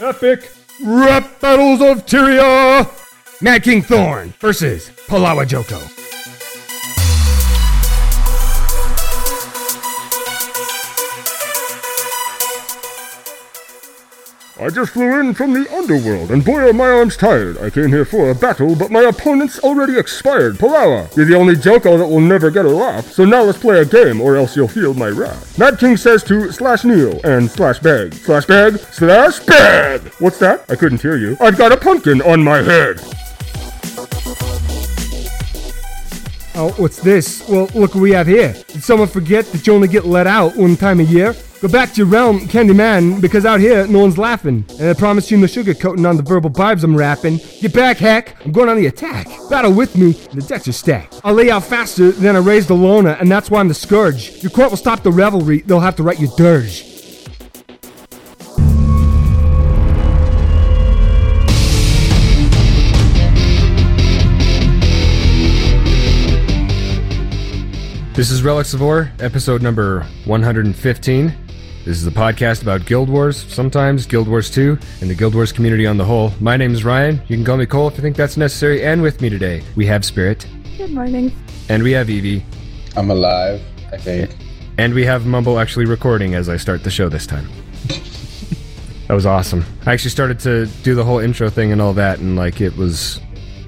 Epic Rap Battles of Tyria! Mad King Thorn versus Palawa Joko. I just flew in from the underworld, and boy are my arms tired. I came here for a battle, but my opponent's already expired. Palawa, you're the only Joko that will never get a laugh, so now let's play a game, or else you'll feel my wrath. Mad King says to slash kneel and slash bag. Slash bag, slash bag! What's that? I couldn't hear you. I've got a pumpkin on my head! Oh, what's this? Well, look what we have here. Did someone forget that you only get let out one time a year? Go back to your realm, Candyman, because out here no one's laughing. And I promise you no sugar coating on the verbal vibes I'm rapping. Get back, heck! I'm going on the attack. Battle with me, the decks are stacked. I'll lay out faster than I raise the Lona, and that's why I'm the scourge. Your court will stop the revelry, they'll have to write your dirge. This is Relics of War, episode number 115. This is a podcast about Guild Wars, sometimes Guild Wars 2, and the Guild Wars community on the whole. My name is Ryan. You can call me Coehl if you think that's necessary. And with me today, we have Spirit. Good morning. And we have Evee. I'm alive, I think. And we have Mumble actually recording as I start the show this time. that was awesome. I actually started to do the whole intro thing and all that, and like it was,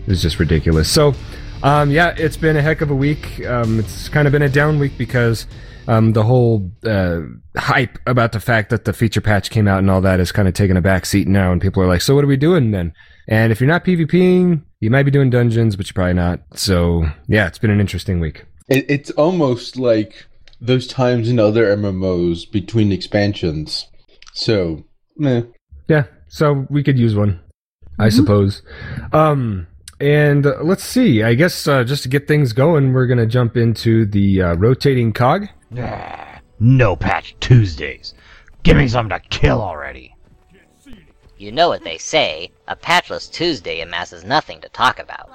it was just ridiculous. So, um, yeah, it's been a heck of a week. Um, it's kind of been a down week because um, the whole uh, hype about the fact that the feature patch came out and all that is kind of taking a back seat now, and people are like, "So what are we doing then?" And if you're not PvPing, you might be doing dungeons, but you're probably not. So yeah, it's been an interesting week. It, it's almost like those times in other MMOs between expansions. So, eh. yeah. So we could use one, I mm-hmm. suppose. Um, and uh, let's see. I guess uh, just to get things going, we're gonna jump into the uh, rotating cog. Nah, no patch Tuesdays. Give me something to kill already. You know what they say, a patchless Tuesday amasses nothing to talk about.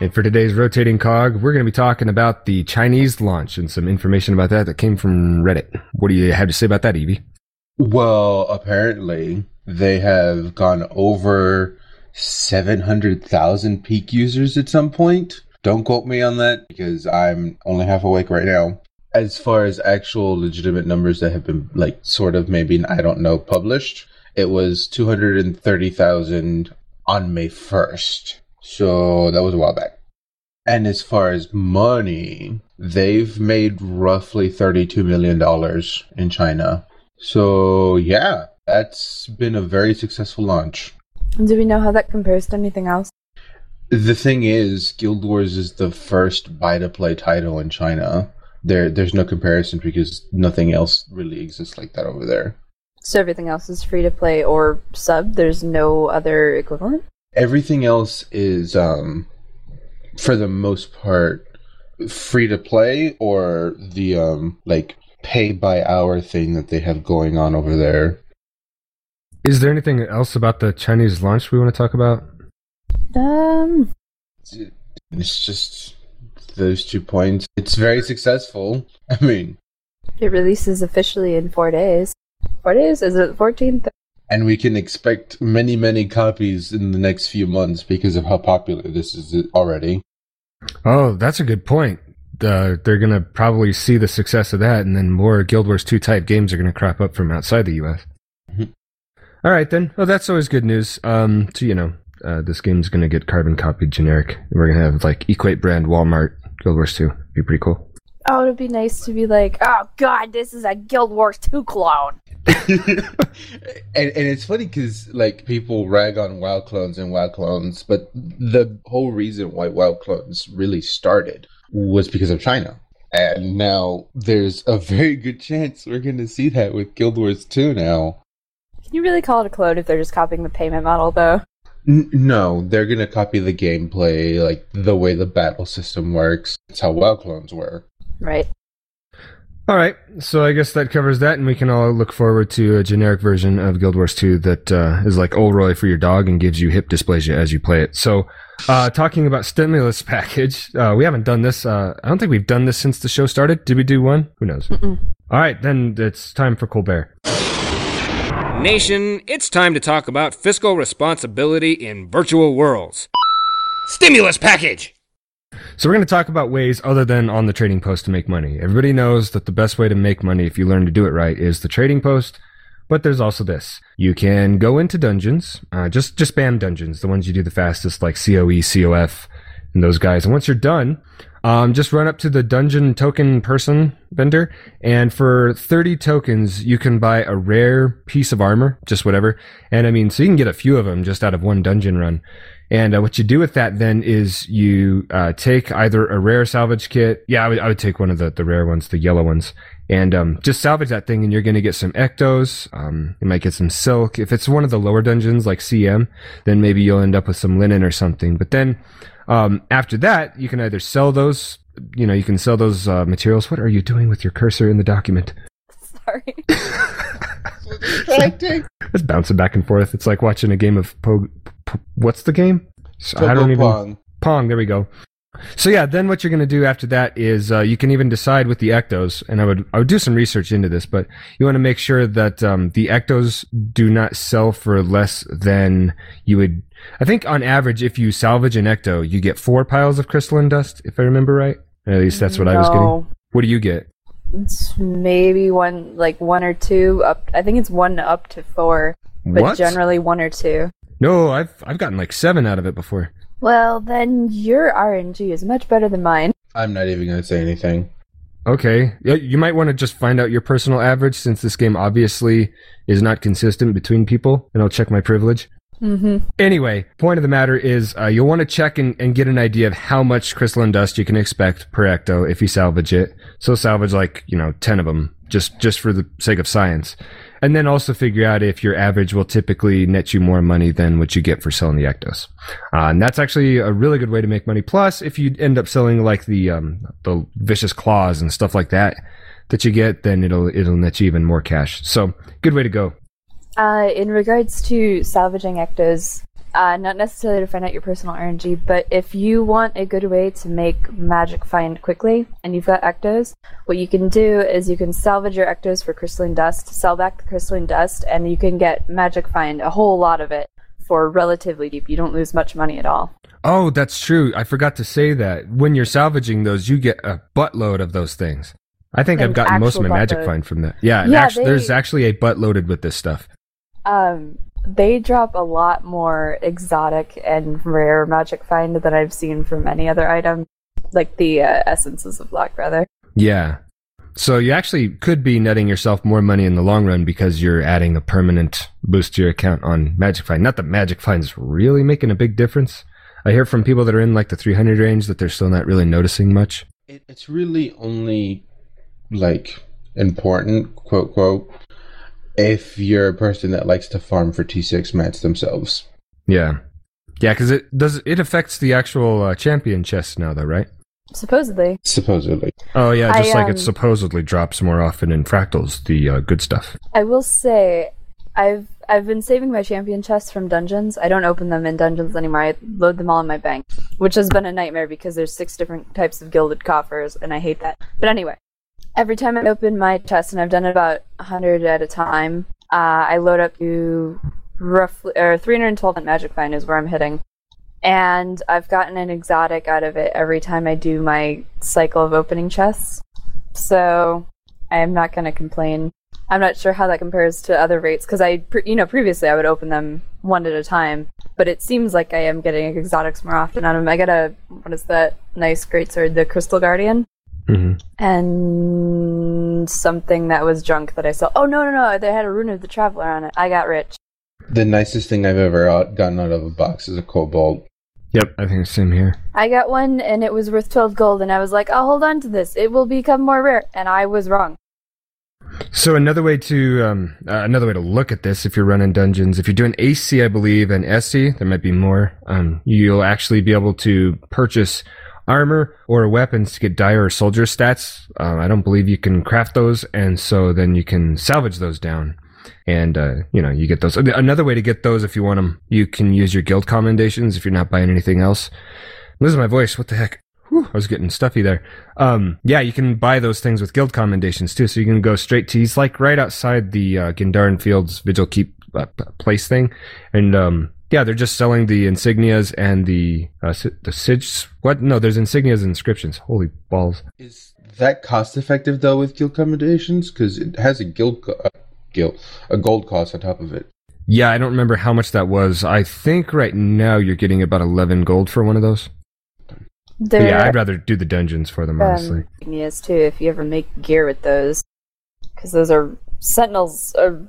And for today's rotating cog, we're going to be talking about the Chinese launch and some information about that that came from Reddit. What do you have to say about that, Evee? Well, apparently they have gone over 700,000 peak users at some point. Don't quote me on that because I'm only half awake right now as far as actual legitimate numbers that have been like sort of maybe I don't know published, it was 230,000 on May 1st. So that was a while back. And as far as money, they've made roughly $32 million in China. So yeah, that's been a very successful launch. Do we know how that compares to anything else? The thing is, Guild Wars is the first buy to play title in China there there's no comparison because nothing else really exists like that over there. So everything else is free to play or sub. There's no other equivalent. Everything else is, um, for the most part, free to play or the um like pay by hour thing that they have going on over there. Is there anything else about the Chinese launch we want to talk about? Um, it's just those two points. It's very successful. I mean, it releases officially in four days. Four days? Is it 14th? And we can expect many, many copies in the next few months because of how popular this is already. Oh, that's a good point. Uh, they're going to probably see the success of that, and then more Guild Wars 2 type games are going to crop up from outside the US. All right, then. Well, that's always good news. Um, to, you know, uh, this game's going to get carbon copied generic. We're going to have like Equate brand Walmart Guild Wars 2. Be pretty cool. Oh, it'd be nice to be like, oh god, this is a Guild Wars 2 clone. and, and it's funny because like people rag on WoW clones and WoW clones, but the whole reason why WoW clones really started was because of China. And now there's a very good chance we're going to see that with Guild Wars 2 now. Can you really call it a clone if they're just copying the payment model, though? N- no, they're gonna copy the gameplay, like the way the battle system works. It's how WoW clones work. Right. All right, so I guess that covers that, and we can all look forward to a generic version of Guild Wars 2 that uh, is like Ol' Roy for your dog and gives you hip dysplasia as you play it. So, uh, talking about stimulus package, uh, we haven't done this. Uh, I don't think we've done this since the show started. Did we do one? Who knows? Mm-mm. All right, then it's time for Colbert. Nation, it's time to talk about fiscal responsibility in virtual worlds. Stimulus package! So we're going to talk about ways other than on the trading post to make money. Everybody knows that the best way to make money if you learn to do it right is the trading post. But there's also this. You can go into dungeons, uh, just, just spam dungeons, the ones you do the fastest, like COE, COF, and those guys. And once you're done, um, just run up to the dungeon token person vendor, and for 30 tokens, you can buy a rare piece of armor, just whatever. And I mean, so you can get a few of them just out of one dungeon run. And uh, what you do with that then is you uh, take either a rare salvage kit. Yeah, I would, I would take one of the, the rare ones, the yellow ones, and um, just salvage that thing, and you're going to get some ectos. Um, you might get some silk. If it's one of the lower dungeons like CM, then maybe you'll end up with some linen or something. But then um, after that, you can either sell those. You know, you can sell those uh, materials. What are you doing with your cursor in the document? Sorry. It's bouncing back and forth. It's like watching a game of Pog. P- what's the game? So I don't even. Pong. Pong. There we go. So yeah, then what you're going to do after that is uh, you can even decide with the ectos, and I would I would do some research into this, but you want to make sure that um, the ectos do not sell for less than you would. I think on average, if you salvage an ecto, you get four piles of crystalline dust, if I remember right. At least that's what I was getting. What do you get? It's maybe one, like one or two up. I think it's one up to four, but what? generally one or two. no, I've I've gotten like seven out of it before. Well, then your RNG is much better than mine. I'm not even gonna say anything. Okay. You might want to just find out your personal average since this game obviously is not consistent between people, and I'll check my privilege. Mm-hmm. Anyway, point of the matter is uh, you'll want to check and, and get an idea of how much crystalline dust you can expect per ecto if you salvage it. So salvage like, you know, 10 of them just, just for the sake of science. And then also figure out if your average will typically net you more money than what you get for selling the ectos. Uh, and that's actually a really good way to make money. Plus, if you end up selling like the, um, the vicious claws and stuff like that that you get, then it'll, it'll net you even more cash. So good way to go. Uh, in regards to salvaging ectos, uh, not necessarily to find out your personal RNG, but if you want a good way to make magic find quickly and you've got ectos, what you can do is you can salvage your ectos for crystalline dust, sell back the crystalline dust, and you can get magic find a whole lot of it for relatively deep. You don't lose much money at all. Oh, that's true. I forgot to say that. When you're salvaging those, you get a buttload of those things. I think I've gotten most of my magic buttload. find from that. Yeah, Yeah, actu- they- there's actually a butt loaded with this stuff. Um, they drop a lot more exotic and rare magic find than I've seen from any other item, like the uh, essences of luck, rather. Yeah. So you actually could be netting yourself more money in the long run because you're adding a permanent boost to your account on Magic Find. Not that Magic Find's really making a big difference. I hear from people that are in like the 300 range that they're still not really noticing much. It, it's really only like important, quote quote, if you're a person that likes to farm for T6 mats themselves. Yeah. Yeah, because it does it affects the actual uh, champion chest now, though, right? Supposedly. Supposedly. Oh yeah, just I, like it um, supposedly drops more often in fractals, the uh, good stuff. I will say, I've I've been saving my champion chests from dungeons. I don't open them in dungeons anymore. I load them all in my bank, which has been a nightmare because there's six different types of gilded coffers, and I hate that. But anyway, every time I open my chest, and I've done it about 100 at a time, uh, I load up to roughly or 312 magic find is where I'm hitting. And I've gotten an exotic out of it every time I do my cycle of opening chests. So I am not going to complain. I'm not sure how that compares to other rates because I, pre- you know, previously I would open them one at a time, but it seems like I am getting exotics more often out of them. I got a what is that nice greatsword, the Crystal Guardian, hmm and something that was junk that I saw. Oh no, no, no! They had a rune of the Traveler on it. I got rich. The nicest thing I've ever out- gotten out of a box is a cobalt. Yep, I think same here. I got one and it was worth 12 gold, and I was like, I'll hold on to this. It will become more rare. And I was wrong. So another way to um, uh, another way to look at this, if you're running dungeons, if you're doing AC, I believe, and SC, there might be more. Um, you'll actually be able to purchase armor or weapons to get dire soldier stats. Uh, I don't believe you can craft those, and so then you can salvage those down, and uh, you know you get those. Another way to get those, if you want them, you can use your guild commendations if you're not buying anything else. Losing my voice. What the heck? Whew, I was getting stuffy there. Um, yeah, you can buy those things with guild commendations too. So you can go straight to. He's like right outside the uh, Gendarran Fields Vigil Keep uh, place thing, and um, yeah, they're just selling the insignias and the uh, the sig. What? No, there's insignias and inscriptions. Holy balls! Is that cost effective though with guild commendations? Because it has a guild, co- uh, guild, a gold cost on top of it. Yeah, I don't remember how much that was. I think right now you're getting about eleven gold for one of those. But yeah, I'd rather do the dungeons for them honestly. um, insignias too. If you ever make gear with those, because those are sentinels are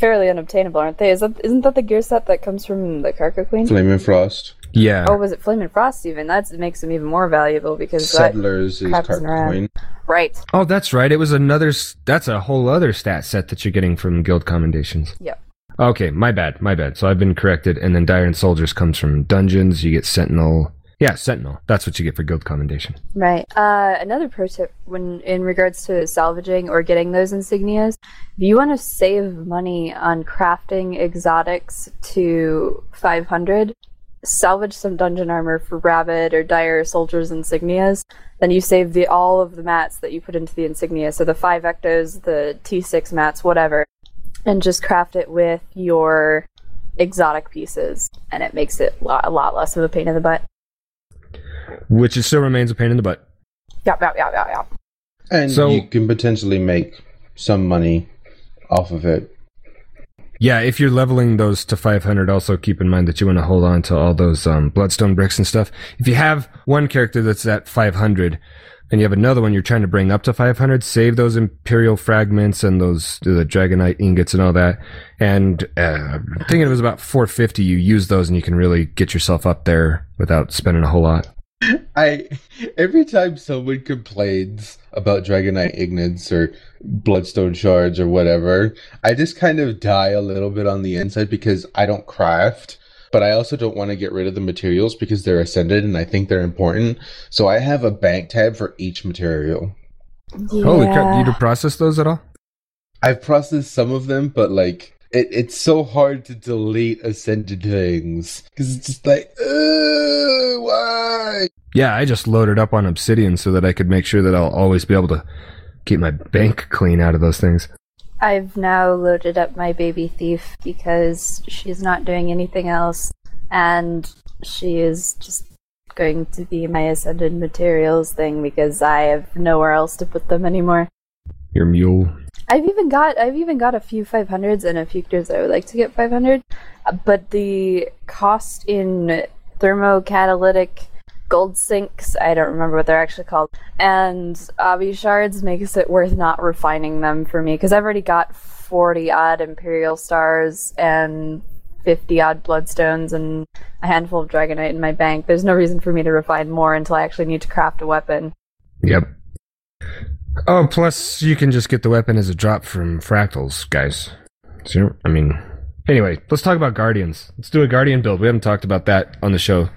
fairly unobtainable, aren't they? Is that isn't that the gear set that comes from the Karka Queen? Flame and Frost. yeah. Oh, was it Flame and Frost? Even that makes them even more valuable because that, Settlers is crap isn't Carp around. Queen. right. Oh, that's right. It was another. That's a whole other stat set that you're getting from guild commendations. Yep. Okay, my bad, my bad. So I've been corrected. And then Dire and Soldiers comes from dungeons. You get Sentinel. Yeah, Sentinel. That's what you get for guild commendation. Right. Uh, another pro tip when in regards to salvaging or getting those insignias, if you want to save money on crafting exotics to 500, salvage some dungeon armor for Rabid or Dire Soldiers insignias. Then you save the all of the mats that you put into the insignia, so the five ectos, the T6 mats, whatever, and just craft it with your exotic pieces, and it makes it a lot less of a pain in the butt. Which it still remains a pain in the butt. Yep, yep, yep, yep, yep. And So- you can potentially make some money off of it. Yeah, if you're leveling those to 500, also keep in mind that you want to hold on to all those um, bloodstone bricks and stuff. If you have one character that's at 500, and you have another one you're trying to bring up to 500, save those imperial fragments and those the dragonite ingots and all that. And uh, I'm thinking it was about 450. You use those, and you can really get yourself up there without spending a whole lot. I every time someone complains about Dragonite Ingots or Bloodstone Shards or whatever, I just kind of die a little bit on the inside because I don't craft, but I also don't want to get rid of the materials because they're ascended and I think they're important. So I have a bank tab for each material. Holy crap! Yeah. Do you process those at all? I've processed some of them, but like it, it's so hard to delete ascended things because it's just like, "Ugh, why? Yeah, I just loaded up on Obsidian so that I could make sure that I'll always be able to keep my bank clean out of those things. I've now loaded up my baby thief because she's not doing anything else, and she is just going to be my ascended materials thing because I have nowhere else to put them anymore. Your mule. I've even got I've even got a few 500s and a few characters I would like to get 500, uh, but the cost in thermocatalytic gold sinks I don't remember what they're actually called and obby shards makes it worth not refining them for me because I've already got 40 odd imperial stars and 50 odd bloodstones and a handful of dragonite in my bank. There's no reason for me to refine more until I actually need to craft a weapon. Yep. Oh, plus you can just get the weapon as a drop from fractals, guys. So, I mean, anyway, let's talk about guardians. Let's do a guardian build. We haven't talked about that on the show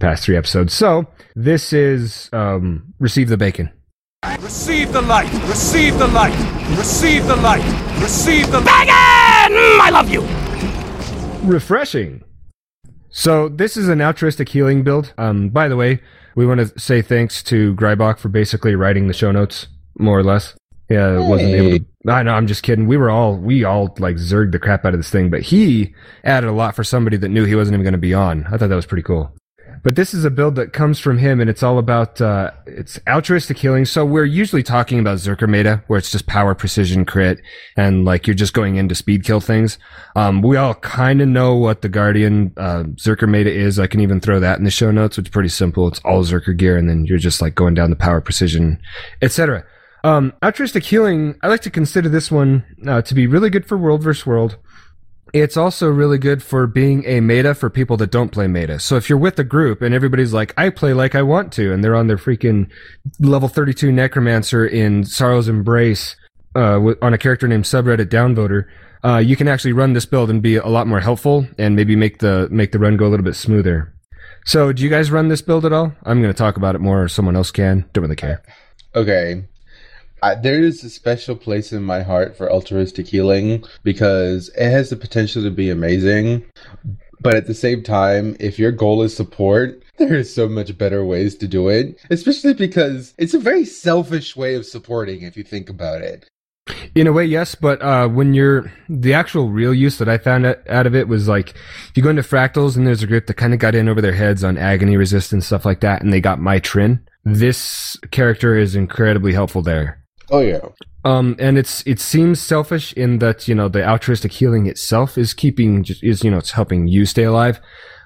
past three episodes. So this is um, receive the bacon. Receive the light! Receive the light! Receive the light! Receive the Bacon! Mm, I love you! refreshing. So this is an altruistic healing build. Um, by the way, we want to say thanks to Grybach for basically writing the show notes, more or less. Yeah, wasn't able to. I know, I'm just kidding. We were all we all like zerged the crap out of this thing, but he added a lot for somebody that knew he wasn't even going to be on. I thought that was pretty cool. But this is a build that comes from him, and it's all about uh, it's altruistic healing. So we're usually talking about Zerker meta, where it's just power, precision, crit, and like you're just going in to speed kill things. Um, we all kind of know what the Guardian uh, Zerker meta is. I can even throw that in the show notes. It's pretty simple. It's all Zerker gear, and then you're just like going down the power, precision, etc. Um, altruistic healing. I like to consider this one uh, to be really good for world versus world. It's also really good for being a meta for people that don't play meta. So if you're with a group and everybody's like, I play like I want to, and they're on their freaking level 32 Necromancer in Sorrow's Embrace, uh, on a character named Subreddit Downvoter, uh, you can actually run this build and be a lot more helpful and maybe make the, make the run go a little bit smoother. So do you guys run this build at all? I'm going to talk about it more or someone else can. Don't really care. Okay. I, there is a special place in my heart for altruistic healing because it has the potential to be amazing. But at the same time, if your goal is support, There are so much better ways to do it, especially because it's a very selfish way of supporting if you think about it. In a way, yes, but uh, when you're the actual real use that I found out of it was like if you go into fractals and there's a group that kind of got in over their heads on agony resistance stuff like that, and they got Mai Trin. This character is incredibly helpful there. Oh yeah. Um, and it's it seems selfish in that you know the altruistic healing itself is keeping is you know it's helping you stay alive.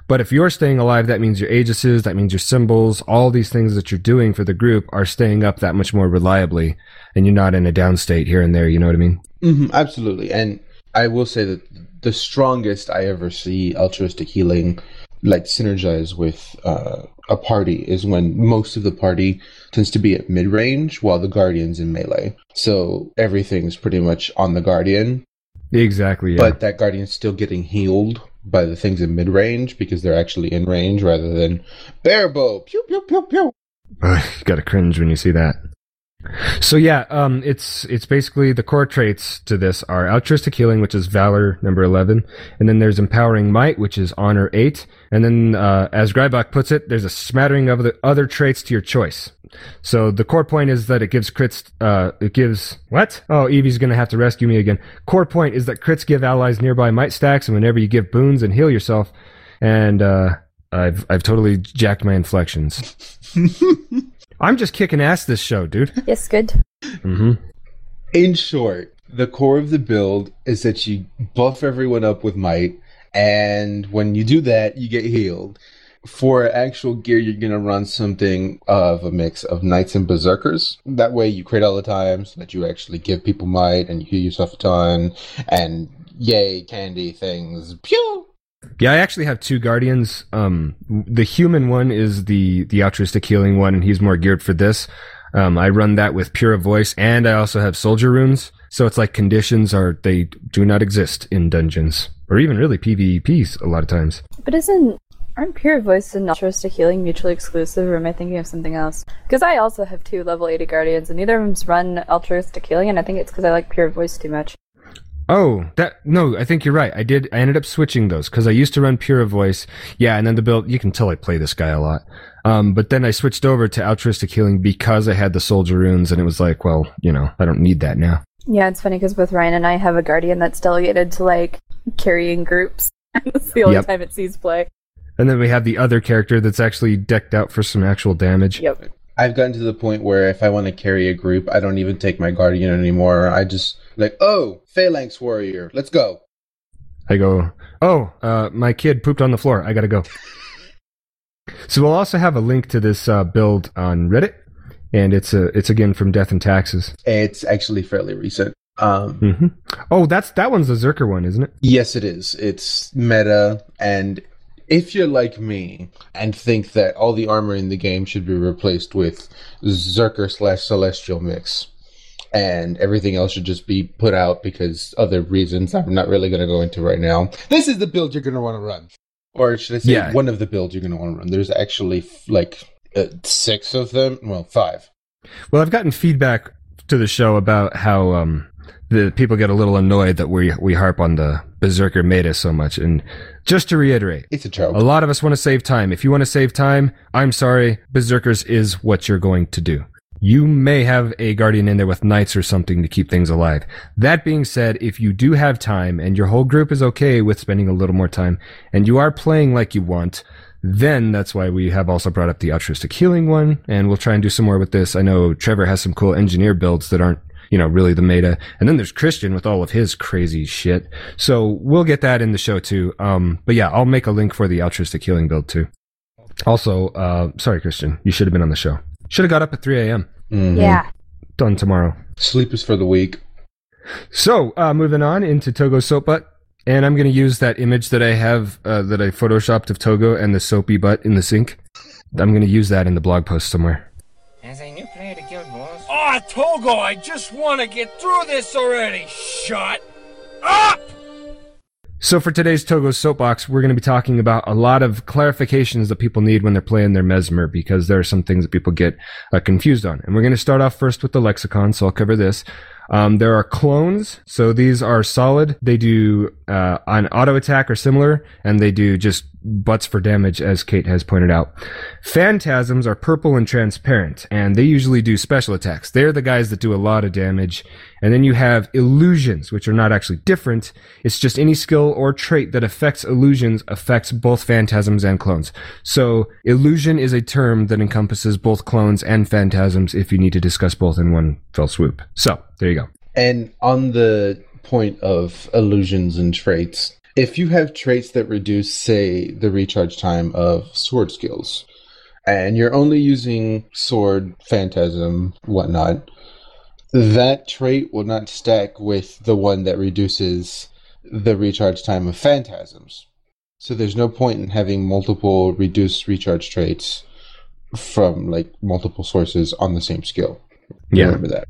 But if you're staying alive, that means your aegises, that means your symbols, all these things that you're doing for the group are staying up that much more reliably, and you're not in a down state here and there. You know what I mean? hmm absolutely. And I will say that the strongest I ever see altruistic healing like synergize with uh, a party is when most of the party tends to be at mid range while the guardian's in melee. So everything's pretty much on the guardian, Exactly. Yeah. but that guardian's still getting healed by the things in mid range because they're actually in range rather than bear bow. Pew pew pew pew. Ugh, you gotta cringe when you see that. So yeah, um, it's it's basically the core traits to this are altruistic healing, which is valor number eleven, and then there's empowering might, which is honor eight, and then uh, as Greibach puts it, there's a smattering of the other traits to your choice. So the core point is that it gives crits. Uh, it gives what? Oh, Evee's gonna have to rescue me again. Core point is that crits give allies nearby might stacks, and whenever you give boons and heal yourself, and uh, I've I've totally jacked my inflections. I'm just kicking ass this show, dude. Yes, good. Mm-hmm. In short, the core of the build is that you buff everyone up with might, and when you do that, you get healed. For actual gear, you're gonna run something of a mix of knights and berserkers. That way, you crit all the time, so that you actually give people might and you heal yourself a ton. And yay, candy things. Pew! Yeah, I actually have two guardians. Um, the human one is the the altruistic healing one, and he's more geared for this. Um, I run that with pure voice, and I also have soldier runes. So it's like conditions are they do not exist in dungeons or even really PvPs a lot of times. But isn't aren't pure voice and altruistic healing mutually exclusive, or am I thinking of something else? Because I also have two level 80 guardians, and neither of them's run altruistic healing, and I think it's because I like pure voice too much. Oh, that no, I think you're right. I did. I ended up switching those because I used to run Pure Voice. Yeah, and then the build. You can tell I play this guy a lot. Um, but then I switched over to altruistic healing because I had the soldier runes, and it was like, well, you know, I don't need that now. Yeah, it's funny because both Ryan and I have a guardian that's delegated to like carrying groups. that's the only Yep. time it sees play. And then we have the other character that's actually decked out for some actual damage. Yep. I've gotten to the point where if I want to carry a group, I don't even take my guardian anymore. I just like, oh, phalanx warrior, let's go. I go, oh, uh, my kid pooped on the floor. I gotta go. so we'll also have a link to this uh, build on Reddit, and it's a it's again from Death and Taxes. It's actually fairly recent. Um, hmm Oh, that's that one's the Zerker one, isn't it? yes, it is. It's meta, and if you're like me and think that all the armor in the game should be replaced with Zerker slash Celestial mix, and everything else should just be put out because other reasons I'm not really going to go into right now. This is the build you're going to want to run, or should I say, Yeah. one of the builds you're going to want to run. There's actually f- like uh, six of them. Well, five. Well, I've gotten feedback to the show about how um, the people get a little annoyed that we we harp on the Berserker meta so much. And just to reiterate, It's a joke. a lot of us want to save time. If you want to save time, I'm sorry, Berserkers is what you're going to do. You may have a guardian in there with knights or something to keep things alive. That being said, if you do have time and your whole group is okay with spending a little more time and you are playing like you want, then that's why we have also brought up the altruistic healing one and we'll try and do some more with this. I know Trevor has some cool engineer builds that aren't, you know, really the meta. And then there's Christian with all of his crazy shit. So we'll get that in the show too. Um, but yeah, I'll make a link for the altruistic healing build too. Also, uh, sorry, Christian, you should have been on the show. Should have got up at 3 a.m. Mhm. Yeah. Done tomorrow. Sleep is for the weak. So, uh, moving on into Togo's soap butt. And I'm going to use that image that I have, uh, that I photoshopped of Togo and the soapy butt in the sink. I'm going to use that in the blog post somewhere. As a new player Togo, I just want to get through this already. Shut up! So for today's Togo's soapbox, we're going to be talking about a lot of clarifications that people need when they're playing their mesmer because there are some things that people get uh, confused on. And we're going to start off first with the lexicon, so I'll cover this. Um, there are clones, so these are solid. They do uh, auto attack or similar, and they do just butts for damage, as Kate has pointed out. Phantasms are purple and transparent, and they usually do special attacks. They're the guys that do a lot of damage. And then you have illusions, which are not actually different. It's just any skill or trait that affects illusions affects both phantasms and clones. So illusion is a term that encompasses both clones and phantasms if you need to discuss both in one fell swoop. So there you go. And on the point of illusions and traits, if you have traits that reduce, say, the recharge time of sword skills, and you're only using sword, phantasm, whatnot, that trait will not stack with the one that reduces the recharge time of phantasms. So there's no point in having multiple reduced recharge traits from like multiple sources on the same skill. Yeah. Remember that.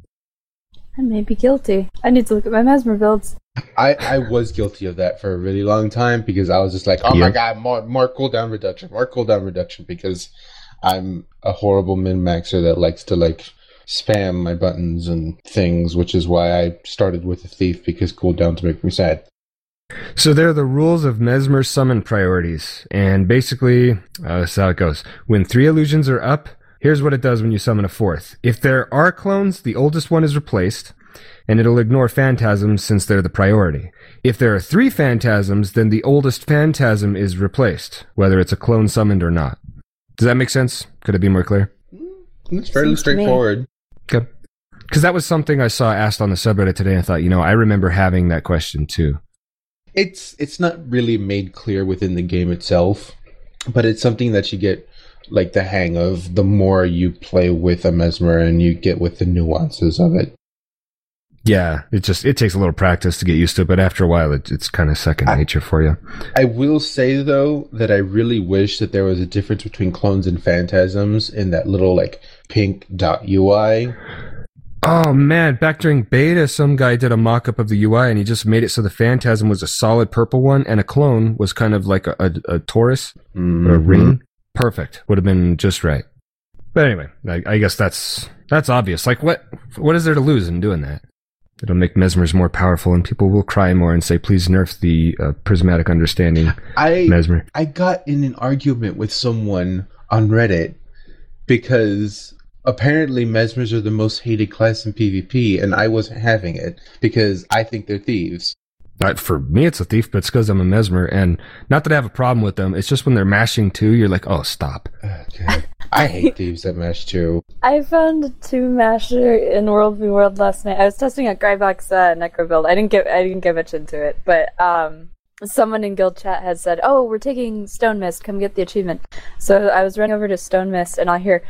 I may be guilty. I need to look at my mesmer builds. I, I was guilty of that for a really long time because I was just like, oh my god, more, more cooldown reduction, more cooldown reduction because I'm a horrible min maxer that likes to like spam my buttons and things, which is why I started with a thief because cooldowns make me sad. So there are the rules of Mesmer summon priorities, and basically, uh, this is how it goes. When three illusions are up, here's what it does when you summon a fourth. If there are clones, the oldest one is replaced, and it'll ignore phantasms since they're the priority. If there are three phantasms, then the oldest phantasm is replaced, whether it's a clone summoned or not. Does that make sense? Could it be more clear? Mm, it's fairly Seems straightforward. Okay. Because that was something I saw asked on the subreddit today. and I thought, you know, I remember having that question too. It's it's not really made clear within the game itself, but it's something that you get like the hang of the more you play with a mesmer and you get with the nuances of it. Yeah, it just it takes a little practice to get used to it, but after a while, it, it's kind of second I- nature for you. I will say though that I really wish that there was a difference between clones and phantasms in that little like pink dot UI. Oh man, back during beta, some guy did a mock-up of the UI and he just made it so the Phantasm was a solid purple one and a clone was kind of like a, a, a torus or a mm-hmm. ring. Perfect. Would have been just right. But anyway, I, I guess that's that's obvious. Like what what is there to lose in doing that? It'll make Mesmers more powerful and people will cry more and say, please nerf the uh, prismatic understanding I Mesmer. I got in an argument with someone on Reddit because apparently mesmers are the most hated class in PvP, and I wasn't having it because I think they're thieves. Uh, for me, it's a thief, but it's because I'm a mesmer, and not that I have a problem with them. It's just when they're mashing too, you're like, oh, stop. Okay. I hate thieves that mash too. I found two masher in World v World last night. I was testing out Grybox uh, Necro build. I didn't get I didn't get much into it, but um, someone in guild chat has said, "Oh, we're taking Stone Mist. Come get the achievement." So I was running over to Stone Mist, and I hear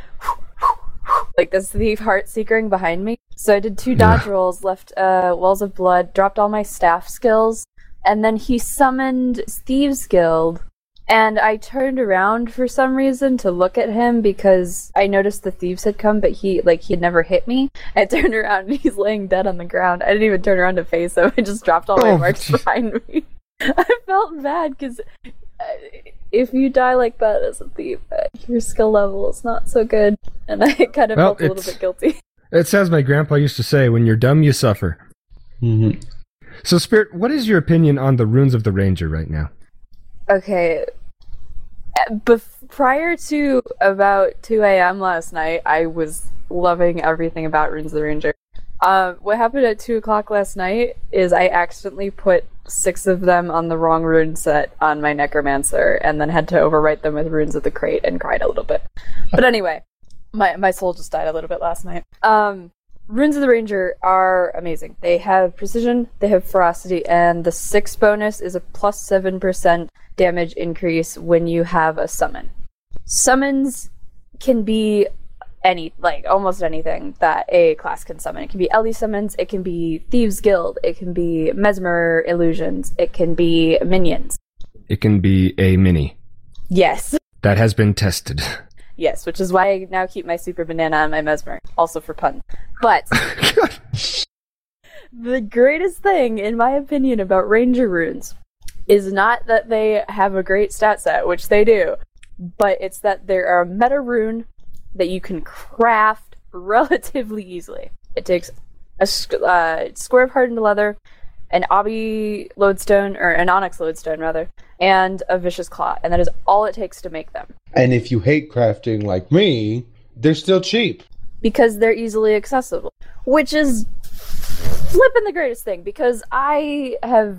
like this thief heart seekering behind me. So I did two dodge rolls, left uh, Wells of Blood, dropped all my staff skills, and then he summoned Thieves Guild. And I turned around for some reason to look at him because I noticed the thieves had come, but he like he had never hit me. I turned around and he's laying dead on the ground. I didn't even turn around to face him. I just dropped all my Oh, marks jeez. behind me. I felt bad because if you die like that as a thief, uh, your skill level is not so good, and I kind of Well, felt a little bit guilty. It's as my grandpa used to say, when you're dumb, you suffer. Mm-hmm. So, Spirit, what is your opinion on the runes of the Ranger right now? Okay. Uh, Bef- prior to about 2 a.m. last night, I was loving everything about Runes of the Ranger. Um, what happened at 2 o'clock last night is I accidentally put six of them on the wrong rune set on my Necromancer and then had to overwrite them with Runes of the Krait and cried a little bit. But anyway, my, my soul just died a little bit last night. Um, Runes of the Ranger are amazing. They have precision, they have ferocity, and the six bonus is a plus plus seven percent damage increase when you have a summon. Summons can be any like almost anything that a class can summon. It can be Ellie summons, it can be Thieves Guild, it can be Mesmer illusions, it can be minions. It can be a mini. Yes. That has been tested. Yes, which is why I now keep my super banana on my mesmer, also for pun. But the greatest thing, in my opinion, about ranger runes is not that they have a great stat set, which they do, but it's that they're a meta rune that you can craft relatively easily. It takes a uh, square of hardened leather, an obby lodestone or an onyx lodestone rather, and a vicious claw, and that is all it takes to make them And if you hate crafting like me, they're still cheap. because they're easily accessible, which is flipping the greatest thing because I have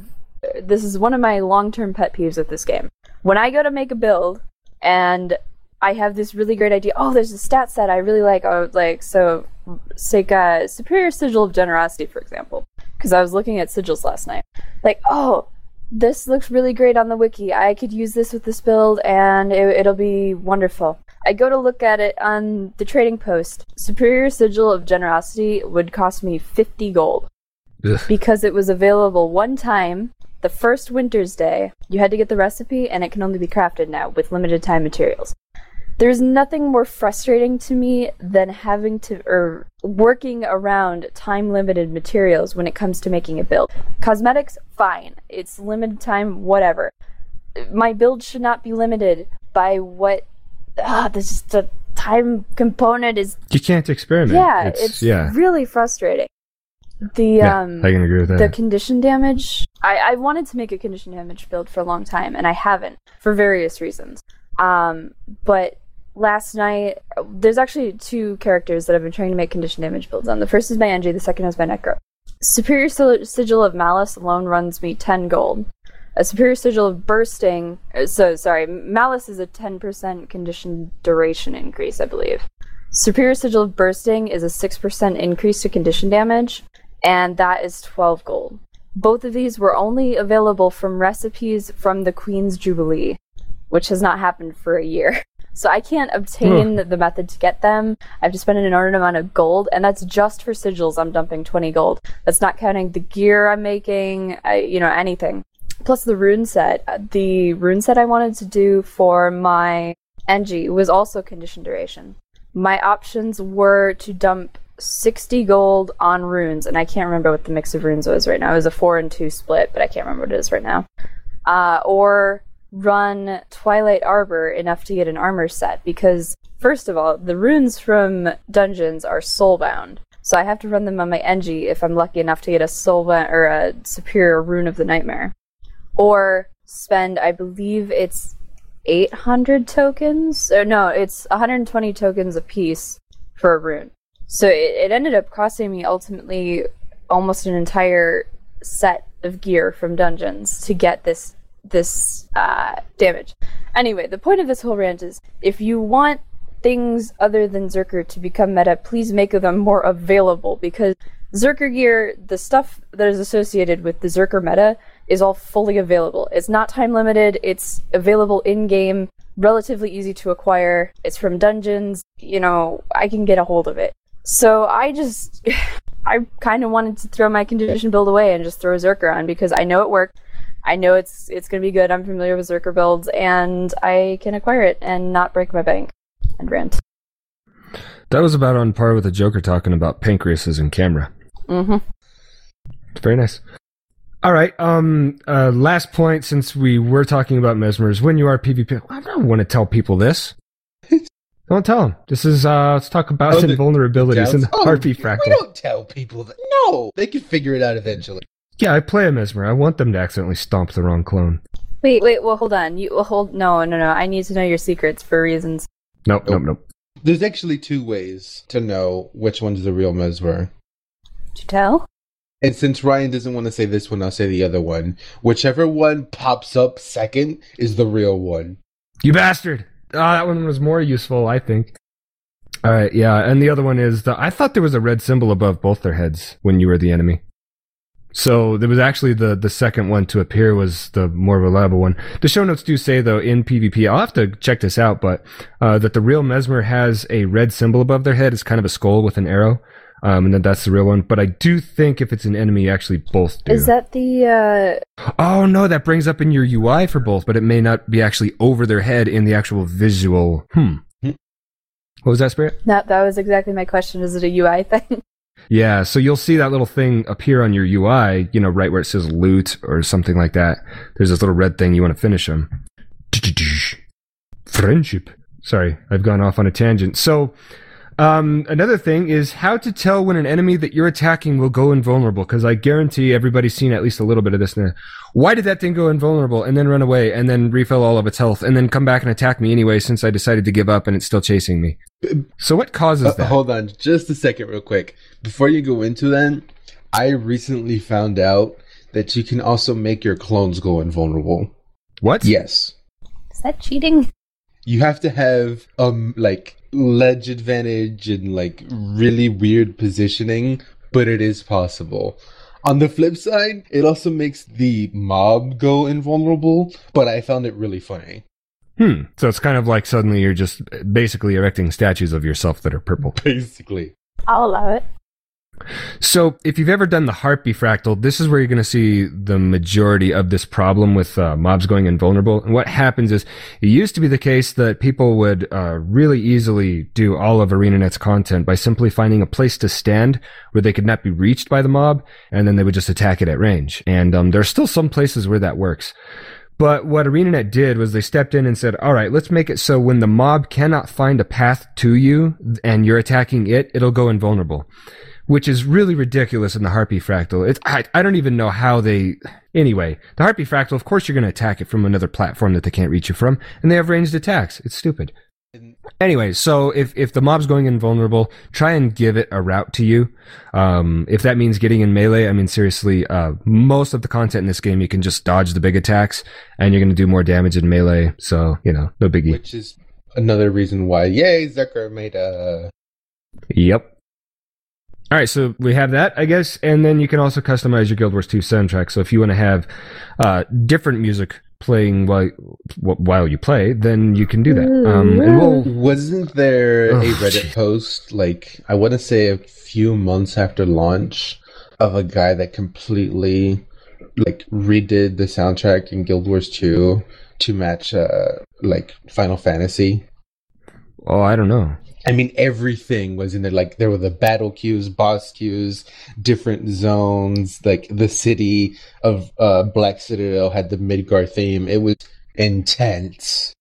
this is one of my long-term pet peeves with this game. When I go to make a build and I have this really great idea. Oh, there's a stat set I really like. Oh, like so, say uh, superior sigil of generosity, for example, because I was looking at sigils last night. Like, oh, this looks really great on the wiki. I could use this with this build, and it, it'll be wonderful. I go to look at it on the trading post. Superior sigil of generosity would cost me 50 gold Ugh. because it was available one time the first winter's day you had to get the recipe and it can only be crafted now with limited time materials there's nothing more frustrating to me than having to or working around time limited materials when it comes to making a build cosmetics fine it's limited time whatever my build should not be limited by what ah, this the time component is You can't experiment. yeah it's, it's, yeah. really frustrating the yeah, um I can agree with that. the condition damage I, I wanted to make a condition damage build for a long time and i haven't for various reasons um, but last night there's actually two characters that i've been trying to make condition damage builds on the first is my ng the second is my necro superior sigil of malice alone runs me 10 gold a superior sigil of bursting uh, so sorry malice is a 10% condition duration increase i believe superior sigil of bursting is a 6% increase to condition damage and that is 12 gold. Both of these were only available from recipes from the Queen's Jubilee, which has not happened for a year. So I can't obtain the method to get them. I have to spend an inordinate amount of gold, and that's just for sigils. I'm dumping 20 gold. That's not counting the gear I'm making, I, you know, anything. Plus the rune set. Uh, The rune set I wanted to do for my NG was also condition duration. My options were to dump 60 gold on runes, and I can't remember what the mix of runes was right now. It was a 4 and 2 split, but I can't remember what it is right now. Uh, or run Twilight Arbor enough to get an armor set, because, first of all, the runes from dungeons are soulbound. So I have to run them on my NG if I'm lucky enough to get a soulbound or a superior rune of the nightmare. Or spend, I believe it's 800 tokens. Or no, it's 120 tokens apiece for a rune. So it, it ended up costing me ultimately almost an entire set of gear from dungeons to get this this uh, damage. Anyway, the point of this whole rant is if you want things other than Zerker to become meta, please make them more available because Zerker gear, the stuff that is associated with the Zerker meta, is all fully available. It's not time limited, it's available in game, relatively easy to acquire. It's from dungeons, you know, I can get a hold of it. So I just, I kind of wanted to throw my condition build away and just throw Zerker on because I know it worked. I know it's it's going to be good. I'm familiar with Zerker builds, and I can acquire it and not break my bank and rent. that was about on par with the Joker talking about pancreases and camera. Mm-hmm. Very nice. All right. Um. Uh. Last point, since we were talking about mesmers, when you are PvP, I don't want to tell people this. don't tell them. This is. Uh. Let's talk about Oh, the- invulnerabilities in the Oh, Harpy We don't tell people that. No, they can figure it out eventually. Yeah, I play a mesmer. I want them to accidentally stomp the wrong clone. Wait, wait, well, hold on. You well, hold. No, no, no. I need to know your secrets for reasons. Nope. Nope. Nope. There's actually two ways to know which one's the real Mesmer. To tell? And since Ryan doesn't want to say this one, I'll say the other one. Whichever one pops up second is the real one. You bastard! Ah, that one was more useful, I think. All right. Yeah, and the other one is the. I thought there was a red symbol above both their heads when you were the enemy. So there was actually the the second one to appear was the more reliable one. The show notes do say though in PvP, I'll have to check this out, but uh, that the real Mesmer has a red symbol above their head. It's kind of a skull with an arrow, um, and that that's the real one. But I do think if it's an enemy, actually both do. Is that the uh Oh no, that brings up in your UI for both, but it may not be actually over their head in the actual visual. Hmm. Hmm. What was that spirit? that that was exactly my question. Is it a UI thing? Yeah, so you'll see that little thing appear on your UI, you know, right where it says loot or something like that. There's this little red thing you want to finish them. Friendship. Sorry, I've gone off on a tangent. So, Um, another thing is how to tell when an enemy that you're attacking will go invulnerable. Because I guarantee everybody's seen at least a little bit of this now. Why did that thing go invulnerable and then run away and then refill all of its health and then come back and attack me anyway since I decided to give up and it's still chasing me? So what causes Uh, that? hold on, just a second, real quick. Before you go into that, I recently found out that you can also make your clones go invulnerable. What? Yes. Is that cheating? You have to have um like ledge advantage and like really weird positioning, but it is possible. On the flip side, it also makes the mob go invulnerable, but I found it really funny. Hmm. So it's kind of like suddenly you're just basically erecting statues of yourself that are purple. Basically. I'll allow it. So, if you've ever done the heartbeat fractal, this is where you're going to see the majority of this problem with uh, mobs going invulnerable. And what happens is, it used to be the case that people would uh, really easily do all of ArenaNet's content by simply finding a place to stand where they could not be reached by the mob, and then they would just attack it at range. And um, there are still some places where that works. But what ArenaNet did was they stepped in and said, all right, let's make it so when the mob cannot find a path to you and you're attacking it, it'll go invulnerable which is really ridiculous in the Harpy Fractal. It's, I, I don't even know how they, anyway, the Harpy Fractal, of course you're going to attack it from another platform that they can't reach you from, and they have ranged attacks. It's stupid. Anyway, so if, if the mob's going invulnerable, try and give it a route to you. Um, if that means getting in melee, I mean, seriously, uh, most of the content in this game, you can just dodge the big attacks, and you're going to do more damage in melee, so, you know, no biggie. Which is another reason why, yay, Zucker made a. Yep. All right, so we have that, I guess, and then you can also customize your Guild Wars 2 soundtrack. So if you want to have uh, different music playing while while you play, then you can do that. Um, and we'll Wasn't there Oh, a Reddit jeez. post, like, I want to say a few months after launch, of a guy that completely, like, redid the soundtrack in Guild Wars 2 to match, uh, like, Final Fantasy? oh, I don't know. I mean, everything was in there. Like, there were the battle cues, boss cues, different zones. Like, the city of uh, Black Citadel had the Midgar theme. It was intense.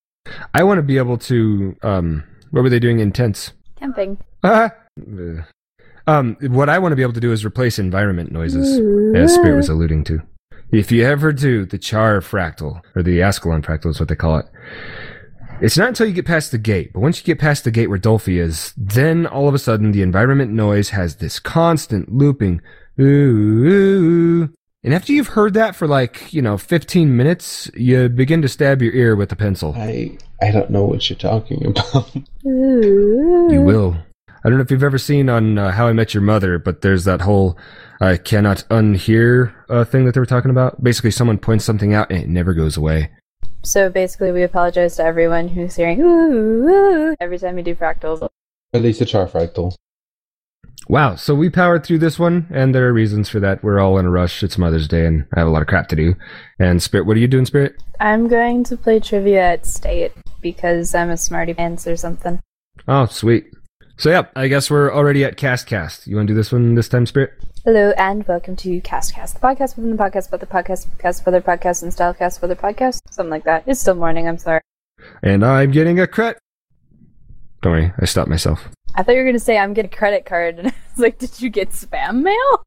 I want to be able to. Um, what were they doing? Intense. Camping. Ah! Ugh. Um, what I want to be able to do is replace environment noises, as Spirit was alluding to. If you ever do the Char fractal, or the Ascalon fractal is what they call it, it's not until you get past the gate, but once you get past the gate where Dolphy is, then all of a sudden the environment noise has this constant looping, ooh, ooh. And after you've heard that for like, you know, 15 minutes, you begin to stab your ear with a pencil. I I don't know what you're talking about. You will. I don't know if you've ever seen on uh, How I Met Your Mother, but there's that whole I cannot unhear uh, thing that they were talking about. Basically, someone points something out and it never goes away. So basically, we apologize to everyone who's hearing ooh, ooh every time we do fractals. At least a char fractal. Wow, so we powered through this one, and there are reasons for that. We're all in a rush. It's Mother's Day, and I have a lot of crap to do. And Spirit, what are you doing, Spirit? I'm going to play trivia at state because I'm a smarty pants or something. Oh, sweet. So, yep, I guess we're already at Cast Cast. You want to do this one this time, Spirit? Hello and welcome to Castcast, the podcast within the podcast, but the podcast, podcast for other podcasts, and stylecast for other podcasts, something like that. It's still morning. I'm sorry. And I'm getting a credit. Don't worry, I stopped myself. I thought you were going to say I'm getting a credit card, and I was like, did you get spam mail?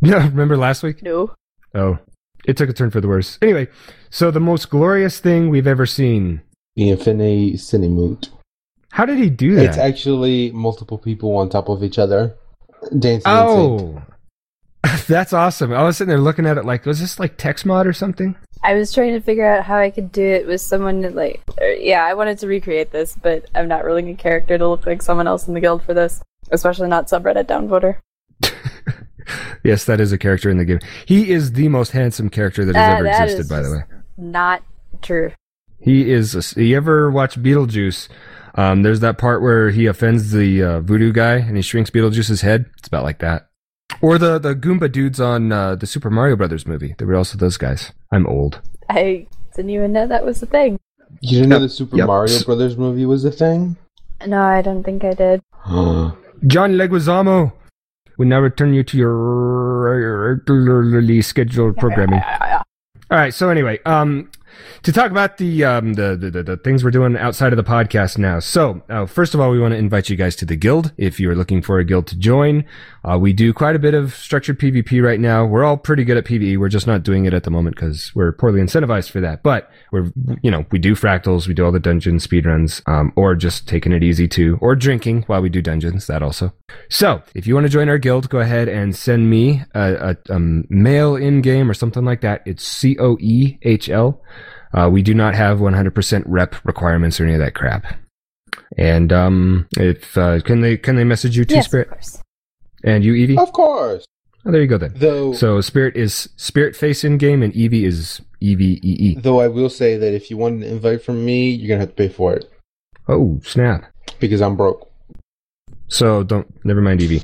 Yeah, remember last week? No. Oh, it took a turn for the worse. Anyway, so the most glorious thing we've ever seen. The Infinity Cinemoot. How did he do that? It's actually multiple people on top of each other. Dancing oh, that's awesome. I was sitting there looking at it like, was this like TexMod or something? I was trying to figure out how I could do it with someone that, like, or, yeah, I wanted to recreate this, but I'm not rolling a character to look like someone else in the guild for this, especially not subreddit downvoter. yes, that is a character in the game. He is the most handsome character that has Uh, ever that existed, is by the way. Not true. He is. A, you ever watch Beetlejuice? Um, there's that part where he offends the uh, voodoo guy and he shrinks Beetlejuice's head. It's about like that. Or the the Goomba dudes on uh, the Super Mario Brothers movie. There were also those guys. I'm old. I didn't even know that was a thing. You didn't know the Super Yep. Mario Brothers movie was a thing? No, I don't think I did. John Leguizamo. We now return you to your regularly scheduled programming. All right. So anyway, um, to talk about the, um, the, the, the, things we're doing outside of the podcast now. So, uh, first of all, we want to invite you guys to the guild. If you are looking for a guild to join, uh, we do quite a bit of structured PvP right now. We're all pretty good at PvE. We're just not doing it at the moment because we're poorly incentivized for that. But we're, you know, we do fractals, we do all the dungeon speedruns, um, or just taking it easy too, or drinking while we do dungeons, that also. So, if you want to join our guild, go ahead and send me a, a, mail in game or something like that. It's C O E H L. Uh, we do not have 100% rep requirements or any of that crap. And um, if uh, can they can they message you too, yes, Spirit, of course. and you Evee? Of course. Oh, there you go then. Though So Spirit is Spirit face in game, and Evee is E V E E. though I will say that if you want an invite from me, you're gonna have to pay for it. Oh snap! Because I'm broke. So don't. Never mind, Evee.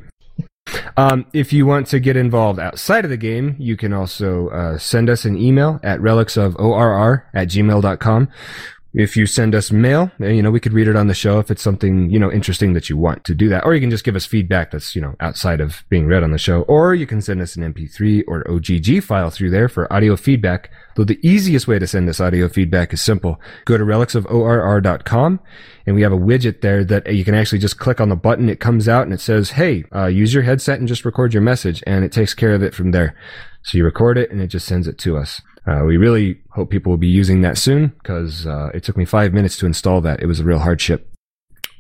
Um, if you want to get involved outside of the game, you can also uh, send us an email at relicsofORR at gmail.com. If you send us mail, eh, you know, we could read it on the show if it's something, you know, interesting that you want to do that. Or you can just give us feedback that's, you know, outside of being read on the show. Or you can send us an MP3 or OGG file through there for audio feedback. Though the easiest way to send us audio feedback is simple. Go to relicsofORR.com and we have a widget there that you can actually just click on the button. It comes out and it says, Hey, uh, use your headset and just record your message. And it takes care of it from there. So you record it and it just sends it to us. Uh, we really hope people will be using that soon because uh, it took me five minutes to install that. It was a real hardship.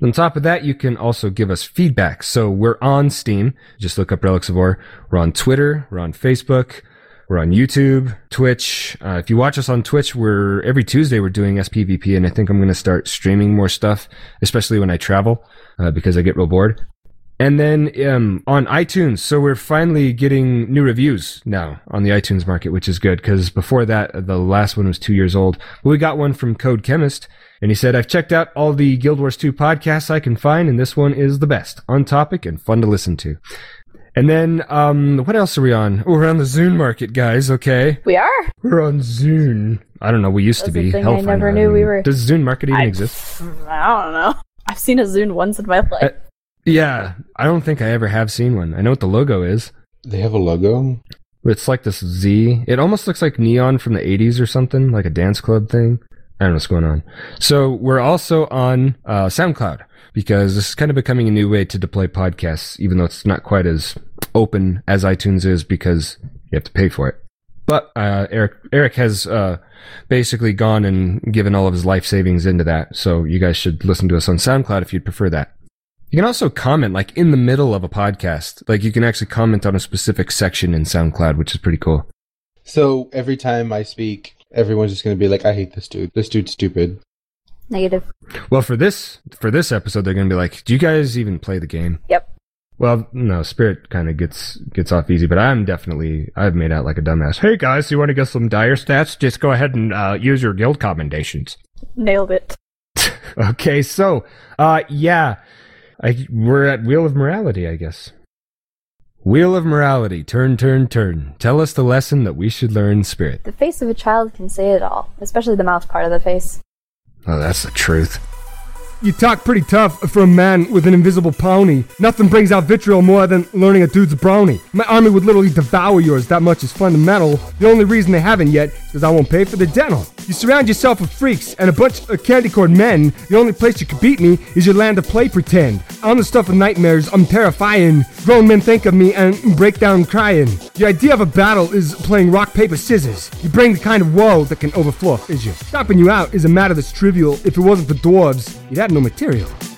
On top of that, you can also give us feedback. So we're on Steam. Just look up Relics of Orr. We're on Twitter. We're on Facebook. We're on YouTube, Twitch. Uh, if you watch us on Twitch, we're every Tuesday we're doing SPVP, and I think I'm going to start streaming more stuff, especially when I travel, uh, because I get real bored. And then um, on iTunes, so we're finally getting new reviews now on the iTunes market, which is good because before that, the last one was two years old. But we got one from Code Chemist, and he said, I've checked out all the Guild Wars 2 podcasts I can find, and this one is the best, on topic and fun to listen to. And then, um, what else are we on? Oh, we're on the Zune market, guys, okay? We are. We're on Zune. I don't know, we used to That's a be. thing I never knew we were- Does Zune market even I- exist? I don't know. I've seen a Zune once in my life. Uh, Yeah, I don't think I ever have seen one. I know what the logo is. They have a logo. It's like this Z. It almost looks like neon from the 80s or something, like a dance club thing. I don't know what's going on. So we're also on uh, SoundCloud because this is kind of becoming a new way to deploy podcasts, even though it's not quite as open as iTunes is because you have to pay for it. But uh, Eric Eric has uh, basically gone and given all of his life savings into that. So you guys should listen to us on SoundCloud if you'd prefer that. You can also comment like in the middle of a podcast. Like you can actually comment on a specific section in SoundCloud, which is pretty cool. So every time I speak, everyone's just gonna be like, "I hate this dude. This dude's stupid." Negative. Well, for this for this episode, they're going to be like, "Do you guys even play the game?" Yep. Well, no, Spirit kind of gets gets off easy, but I'm definitely I've made out like a dumbass. Hey guys, you want to get some dire stats? Just go ahead and uh, use your guild commendations. Nailed it. Okay, so uh, yeah, I, we're at Wheel of Morality, I guess. Wheel of Morality, turn, turn, turn. Tell us the lesson that we should learn, Spirit. The face of a child can say it all, especially the mouth part of the face. Oh, that's the truth. You talk pretty tough for a man with an invisible pony. Nothing brings out vitriol more than learning a dude's brownie. My army would literally devour yours, that much is fundamental. The only reason they haven't yet is I won't pay for the dental. You surround yourself with freaks and a bunch of candy corn men. The only place you can beat me is your land of play pretend. I'm the stuff of nightmares, I'm terrifying. Grown men think of me and break down crying. The idea of a battle is playing rock, paper, scissors. You bring the kind of woe that can overflow is you. Stopping you out is a matter that's trivial. If it wasn't for dwarves, you'd have Cardinal material.